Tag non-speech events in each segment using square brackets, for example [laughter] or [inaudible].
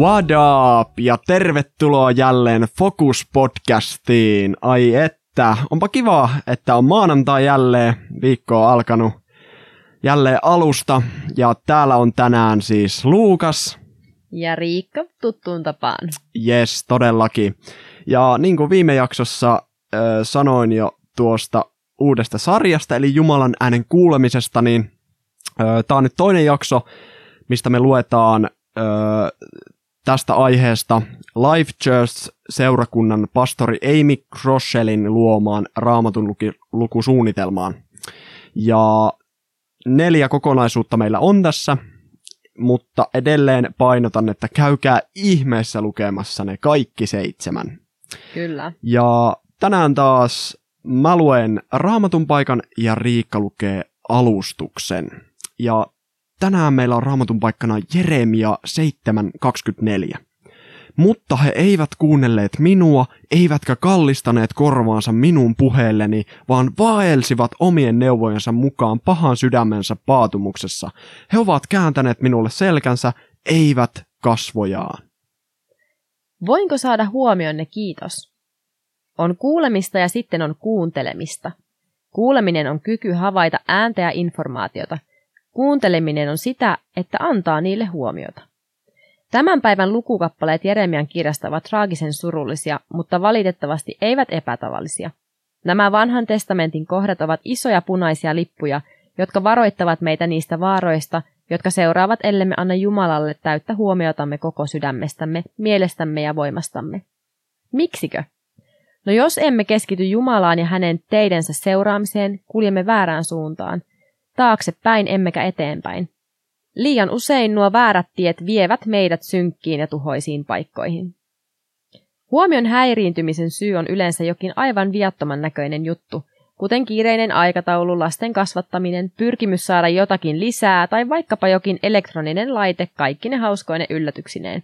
What up? Ja tervetuloa jälleen Focus-podcastiin. Ai että, onpa kiva, että on maanantai jälleen, viikko on alkanut jälleen alusta. Ja täällä on tänään siis Luukas. Ja Riikka tuttuun tapaan. Yes, todellakin. Ja niin kuin viime jaksossa äh, sanoin jo tuosta uudesta sarjasta, eli Jumalan äänen kuulemisesta, niin äh, tämä on nyt toinen jakso, mistä me luetaan tästä aiheesta Life Church-seurakunnan pastori Amy Croshelin luomaan raamatun luki, lukusuunnitelmaan. Ja neljä kokonaisuutta meillä on tässä, mutta edelleen painotan, että käykää ihmeessä lukemassa ne kaikki seitsemän. Kyllä. Ja tänään taas mä luen raamatun paikan ja Riikka lukee alustuksen. Ja tänään meillä on raamatun paikkana Jeremia 7.24. Mutta he eivät kuunnelleet minua, eivätkä kallistaneet korvaansa minun puheelleni, vaan vaelsivat omien neuvojensa mukaan pahan sydämensä paatumuksessa. He ovat kääntäneet minulle selkänsä, eivät kasvojaan. Voinko saada huomionne kiitos? On kuulemista ja sitten on kuuntelemista. Kuuleminen on kyky havaita ääntä ja informaatiota. Kuunteleminen on sitä, että antaa niille huomiota. Tämän päivän lukukappaleet Jeremian kirjasta ovat traagisen surullisia, mutta valitettavasti eivät epätavallisia. Nämä vanhan testamentin kohdat ovat isoja punaisia lippuja, jotka varoittavat meitä niistä vaaroista, jotka seuraavat ellemme anna Jumalalle täyttä huomiotamme koko sydämestämme, mielestämme ja voimastamme. Miksikö? No jos emme keskity Jumalaan ja hänen teidensä seuraamiseen, kuljemme väärään suuntaan. Taaksepäin emmekä eteenpäin. Liian usein nuo väärät tiet vievät meidät synkkiin ja tuhoisiin paikkoihin. Huomion häiriintymisen syy on yleensä jokin aivan viattoman näköinen juttu, kuten kiireinen aikataulu, lasten kasvattaminen, pyrkimys saada jotakin lisää tai vaikkapa jokin elektroninen laite kaikkine hauskoine yllätyksineen.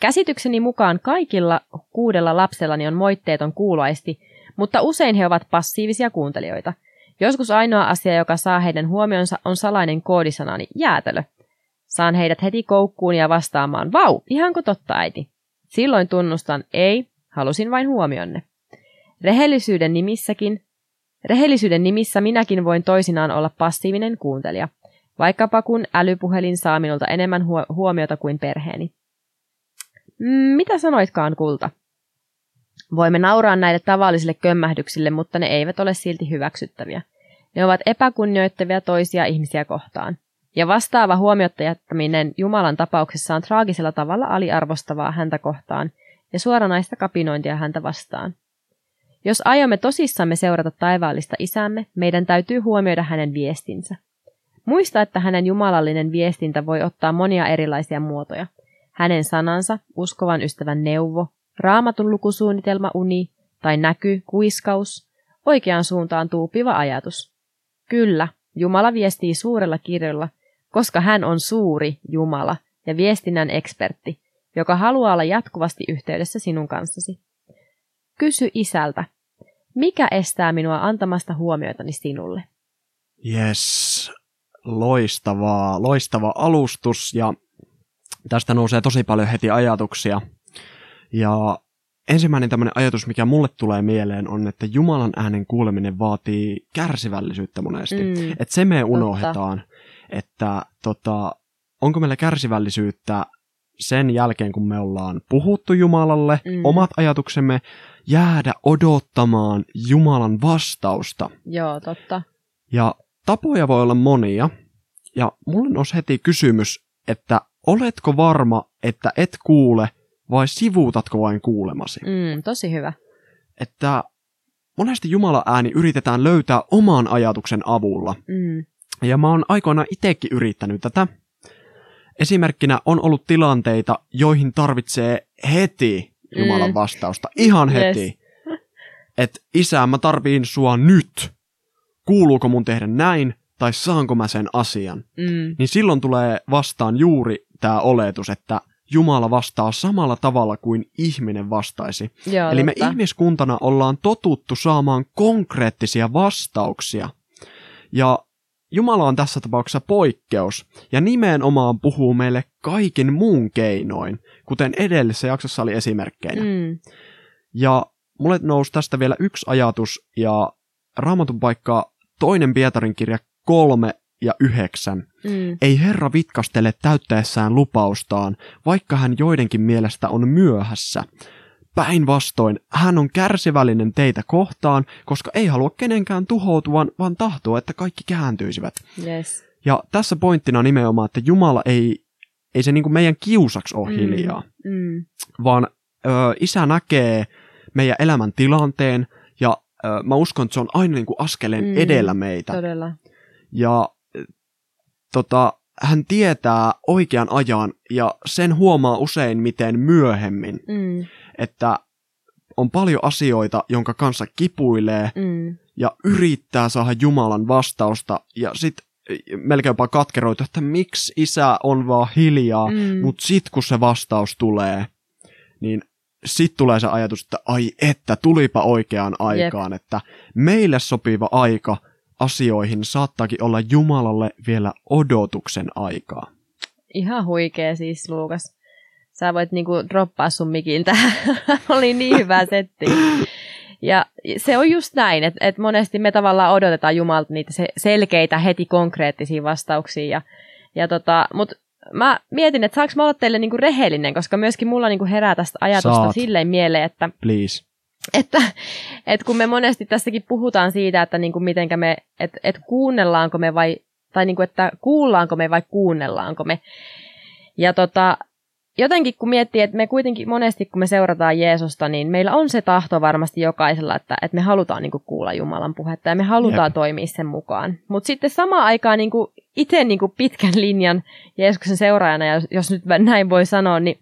Käsitykseni mukaan kaikilla kuudella lapsellani on moitteeton kuuloaisti, mutta usein he ovat passiivisia kuuntelijoita. Joskus ainoa asia, joka saa heidän huomionsa, on salainen koodisanani jäätelö. Saan heidät heti koukkuun ja vastaamaan, vau, ihanko totta äiti? Silloin tunnustan, ei, halusin vain huomionne. Rehellisyyden nimissäkin, rehellisyyden nimissä minäkin voin toisinaan olla passiivinen kuuntelija, vaikkapa kun älypuhelin saa minulta enemmän huomiota kuin perheeni. Mm, mitä sanoitkaan, kulta? Voimme nauraa näille tavallisille kömmähdyksille, mutta ne eivät ole silti hyväksyttäviä. Ne ovat epäkunnioittavia toisia ihmisiä kohtaan. Ja vastaava huomiotta jättäminen Jumalan tapauksessa on traagisella tavalla aliarvostavaa häntä kohtaan ja suoranaista kapinointia häntä vastaan. Jos aiomme tosissamme seurata taivaallista isämme, meidän täytyy huomioida hänen viestinsä. Muista, että hänen jumalallinen viestintä voi ottaa monia erilaisia muotoja. Hänen sanansa, uskovan ystävän neuvo, raamatun lukusuunnitelma uni tai näky, kuiskaus, oikeaan suuntaan tuupiva ajatus. Kyllä, Jumala viestii suurella kirjalla, koska hän on suuri Jumala ja viestinnän ekspertti, joka haluaa olla jatkuvasti yhteydessä sinun kanssasi. Kysy isältä, mikä estää minua antamasta huomiotani sinulle? Yes, loistavaa, loistava alustus ja tästä nousee tosi paljon heti ajatuksia. Ja ensimmäinen tämmöinen ajatus, mikä mulle tulee mieleen, on, että Jumalan äänen kuuleminen vaatii kärsivällisyyttä monesti. Mm, että se me unohdetaan, totta. että tota, onko meillä kärsivällisyyttä sen jälkeen, kun me ollaan puhuttu Jumalalle, mm. omat ajatuksemme, jäädä odottamaan Jumalan vastausta. Joo, totta. Ja tapoja voi olla monia. Ja mulle on heti kysymys, että oletko varma, että et kuule vai sivuutatko vain kuulemasi? Mm, tosi hyvä. Että monesti Jumala ääni yritetään löytää oman ajatuksen avulla. Mm. Ja mä oon aikoinaan itsekin yrittänyt tätä. Esimerkkinä on ollut tilanteita, joihin tarvitsee heti Jumalan mm. vastausta. Ihan heti. Yes. Että isä, mä tarviin sua nyt. Kuuluuko mun tehdä näin, tai saanko mä sen asian? Mm. Niin silloin tulee vastaan juuri tämä oletus, että Jumala vastaa samalla tavalla kuin ihminen vastaisi. Joo, Eli me totta. ihmiskuntana ollaan totuttu saamaan konkreettisia vastauksia. Ja Jumala on tässä tapauksessa poikkeus, ja nimenomaan puhuu meille kaikin muun keinoin, kuten edellisessä jaksossa oli esimerkkeinä. Mm. Ja mulle nousi tästä vielä yksi ajatus, ja raamatun paikka toinen Pietarin kirja kolme ja yhdeksän. Mm. Ei Herra vitkastele täyttäessään lupaustaan, vaikka hän joidenkin mielestä on myöhässä. Päinvastoin, hän on kärsivällinen teitä kohtaan, koska ei halua kenenkään tuhoutuvan, vaan tahtoo, että kaikki kääntyisivät. Yes. Ja tässä pointtina nimenomaan, että Jumala ei, ei se niinku meidän kiusaksi ole Mm. hiljaa, Mm. vaan ö, isä näkee meidän elämän tilanteen ja ö, mä uskon, että se on aina niinku askeleen Mm, edellä meitä. Todella. Ja tota, hän tietää oikean ajan ja sen huomaa usein miten myöhemmin, Mm. että on paljon asioita, jonka kanssa kipuilee Mm. ja yrittää saada Jumalan vastausta ja sitten melkein jopa katkeroitu, että miksi isä on vaan hiljaa, Mm. mutta sitten kun se vastaus tulee, niin sitten tulee se ajatus, että ai että, tulipa oikeaan aikaan, että meille sopiva aika asioihin saattaakin olla Jumalalle vielä odotuksen aikaa. Ihan huikea siis, Luukas. Sä voit niinku droppaa sun mikin tähän. [laughs] Oli niin hyvä setti. Ja se on just näin, että, että monesti me tavallaan odotetaan Jumalta niitä se- selkeitä, heti konkreettisia vastauksia. Ja, ja tota, Mutta mä mietin, että saanko mä olla teille niinku rehellinen, koska myöskin mulla niinku herää tästä ajatusta Saat. silleen mieleen, että Please. Että, että kun me monesti tässäkin puhutaan siitä, että niin kuin mitenkä me, että, että kuunnellaanko me vai, tai niin kuin, että kuullaanko me vai kuunnellaanko me. Ja tota, jotenkin kun miettii, että me kuitenkin monesti kun me seurataan Jeesusta, niin meillä on se tahto varmasti jokaisella, että, että me halutaan niin kuin kuulla Jumalan puhetta ja me halutaan Jep. toimia sen mukaan. Mutta sitten samaan aikaan niin kuin itse niin kuin pitkän linjan Jeesuksen seuraajana, ja jos nyt näin voi sanoa, niin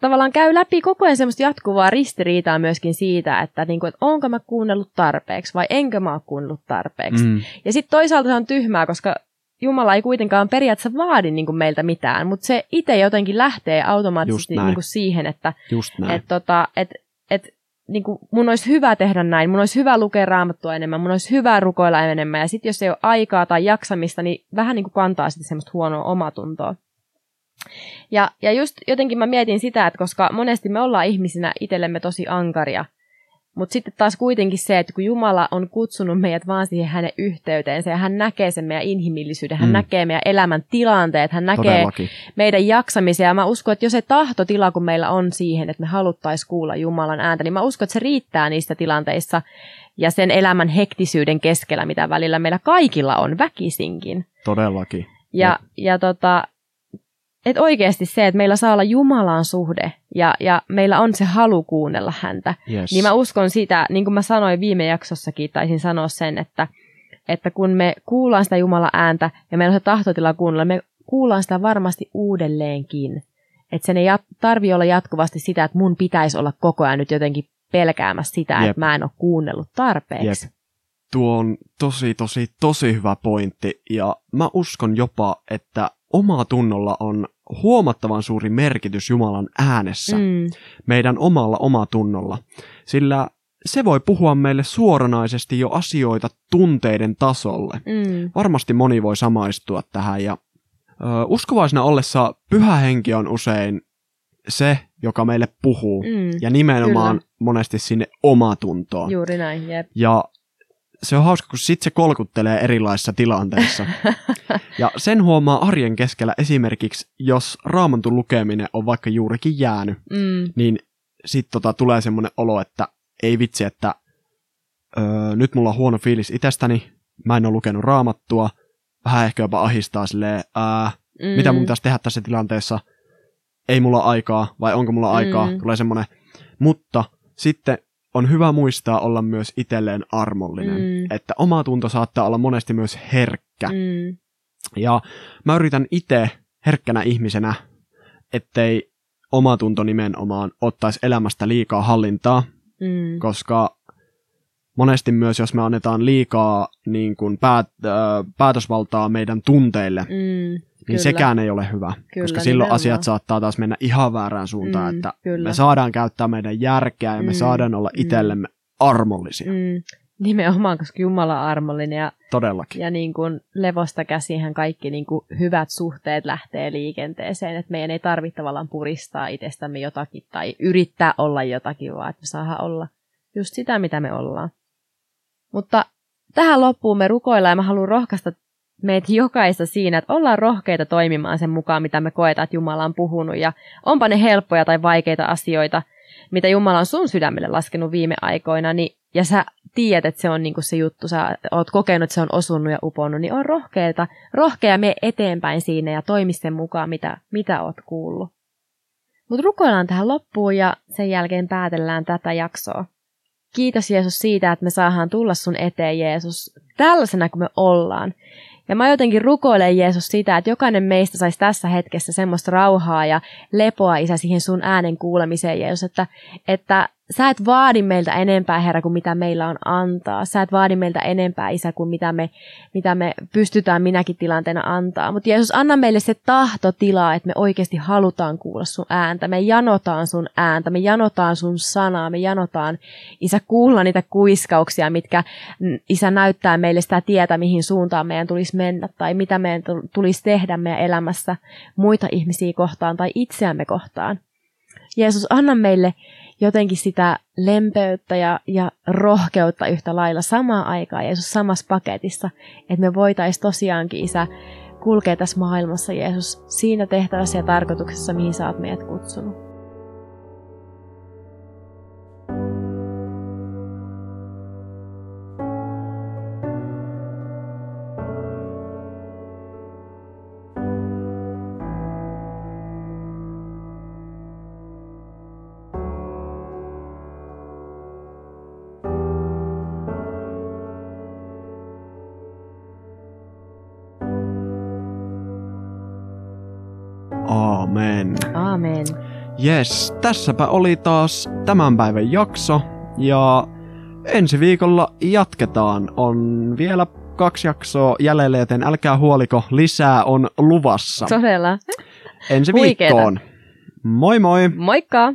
tavallaan käy läpi koko ajan semmoista jatkuvaa ristiriitaa myöskin siitä, että, niin kuin, että onko mä kuunnellut tarpeeksi vai enkö mä ole kuunnellut tarpeeksi. Mm. Ja sitten toisaalta se on tyhmää, koska Jumala ei kuitenkaan periaatteessa vaadi niin kuin meiltä mitään, mutta se itse jotenkin lähtee automaattisesti niin kuin siihen, että et, tota, et, et, niin kuin mun olisi hyvä tehdä näin, mun olisi hyvä lukea raamattua enemmän, mun olisi hyvä rukoilla enemmän, ja sitten jos ei ole aikaa tai jaksamista, niin vähän niin kuin kantaa sitten semmoista huonoa omatuntoa. Ja, ja just jotenkin mä mietin sitä, että koska monesti me ollaan ihmisinä itsellemme tosi ankaria, mutta sitten taas kuitenkin se, että kun Jumala on kutsunut meidät vaan siihen hänen yhteyteensä ja hän näkee sen meidän inhimillisyyden, hän Mm. näkee meidän elämän tilanteet, hän näkee Todellakin. meidän jaksamisen. Ja mä uskon, että jos se tahtotila, kun meillä on siihen, että me haluttaisiin kuulla Jumalan ääntä, niin mä uskon, että se riittää niistä tilanteissa ja sen elämän hektisyyden keskellä, mitä välillä meillä kaikilla on väkisinkin. Todellakin. Ja, ja tota, että oikeasti se, että meillä saa olla Jumalan suhde ja, ja meillä on se halu kuunnella häntä, Yes. niin mä uskon sitä, niin kuin mä sanoin viime jaksossakin, taisin sanoa sen, että, että kun me kuullaan sitä Jumalan ääntä ja meillä on se tahtotila kuunnella, me kuullaan sitä varmasti uudelleenkin. Että sen ei jat- tarvi olla jatkuvasti sitä, että mun pitäisi olla koko ajan nyt jotenkin pelkäämässä sitä, Jep. että mä en ole kuunnellut tarpeeksi. Jep. Tuo on tosi, tosi, tosi hyvä pointti, ja mä uskon jopa, että oma tunnolla on huomattavan suuri merkitys Jumalan äänessä, mm. Meidän omalla omatunnolla, sillä se voi puhua meille suoranaisesti jo asioita tunteiden tasolle. mm, Varmasti moni voi samaistua tähän, ja ö, uskovaisena ollessa pyhä henki on usein se, joka meille puhuu, mm, ja nimenomaan kyllä. monesti sinne omatuntoon. juuri näin, jep. Ja se on hauska, kun sit se kolkuttelee erilaisissa tilanteissa. ja sen huomaa arjen keskellä esimerkiksi, jos raamatun lukeminen on vaikka juurikin jäänyt, Mm, niin sit tota tulee semmoinen olo, että ei vitsi, että öö, nyt mulla on huono fiilis itsestäni, mä en ole lukenut raamattua, vähän ehkä jopa ahistaa silleen, ää, mm, mitä mun pitäisi tehdä tässä tilanteessa, ei mulla aikaa, vai onko mulla aikaa, Mm. tulee semmoinen. Mutta sitten on hyvä muistaa olla myös itselleen armollinen, Mm. että oma tunto saattaa olla monesti myös herkkä. Mm, Ja mä yritän itse herkkänä ihmisenä, ettei oma tunto nimenomaan ottaisi elämästä liikaa hallintaa, mm, koska monesti myös, jos me annetaan liikaa niin kuin päät, äh, päätösvaltaa meidän tunteille, mm, niin Kyllä. sekään ei ole hyvä. Kyllä, koska silloin nimenomaan. asiat saattaa taas mennä ihan väärään suuntaan, Mm, että kyllä. me saadaan käyttää meidän järkeä ja me Mm, saadaan olla mm. itsellemme armollisia. Mm. Nimenomaan, koska Jumala on armollinen ja, Todellakin. ja niin kuin levosta käsihän kaikki niin kuin hyvät suhteet lähtee liikenteeseen, että meidän ei tarvitse tavallaan puristaa itsestämme jotakin tai yrittää olla jotakin, vaan että me saadaan olla just sitä, mitä me ollaan. Mutta tähän loppuun me rukoillaan ja mä haluan rohkaista meitä jokaista siinä, että ollaan rohkeita toimimaan sen mukaan, mitä me koetaan, että Jumala on puhunut. Ja onpa ne helppoja tai vaikeita asioita, mitä Jumala on sun sydämelle laskenut viime aikoina, niin, ja sä tiedät, että se on niinku se juttu, sä oot kokenut, että se on osunut ja uponnut, niin on rohkeita, rohkea me eteenpäin siinä ja toimi sen mukaan, mitä, mitä oot kuullut. Mutta rukoillaan tähän loppuun ja sen jälkeen päätellään tätä jaksoa. Kiitos Jeesus siitä, että me saadaan tulla sun eteen Jeesus tällaisena kuin me ollaan. Ja mä jotenkin rukoilen Jeesus sitä, että jokainen meistä saisi tässä hetkessä semmoista rauhaa ja lepoa isä siihen sun äänen kuulemiseen Jeesus, että, että sä et vaadi meiltä enempää, Herra, kuin mitä meillä on antaa. Sä et vaadi meiltä enempää, Isä, kuin mitä me, mitä me pystytään minäkin tilanteena antaa. Mutta Jeesus, anna meille se tahtotila, että me oikeasti halutaan kuulla sun ääntä. Me janotaan sun ääntä, me janotaan sun sanaa, me janotaan, Isä, kuulla niitä kuiskauksia, mitkä Isä näyttää meille sitä tietä, mihin suuntaan meidän tulisi mennä, tai mitä meidän tulisi tehdä meidän elämässä muita ihmisiä kohtaan tai itseämme kohtaan. Jeesus, anna meille jotenkin sitä lempeyttä ja, ja rohkeutta yhtä lailla samaan aikaan Jeesus samassa paketissa, että me voitaisiin tosiaankin Isä kulkea tässä maailmassa Jeesus siinä tehtävässä ja tarkoituksessa, mihin sä oot meidät kutsunut. Aamen. Aamen. Yes, tässäpä oli taas tämän päivän jakso. Ja ensi viikolla jatketaan. On vielä kaksi jaksoa jäljellä, joten älkää huoliko, lisää on luvassa. Todella. Ensi Huikeeta. viikkoon. Moi moi! Moikka!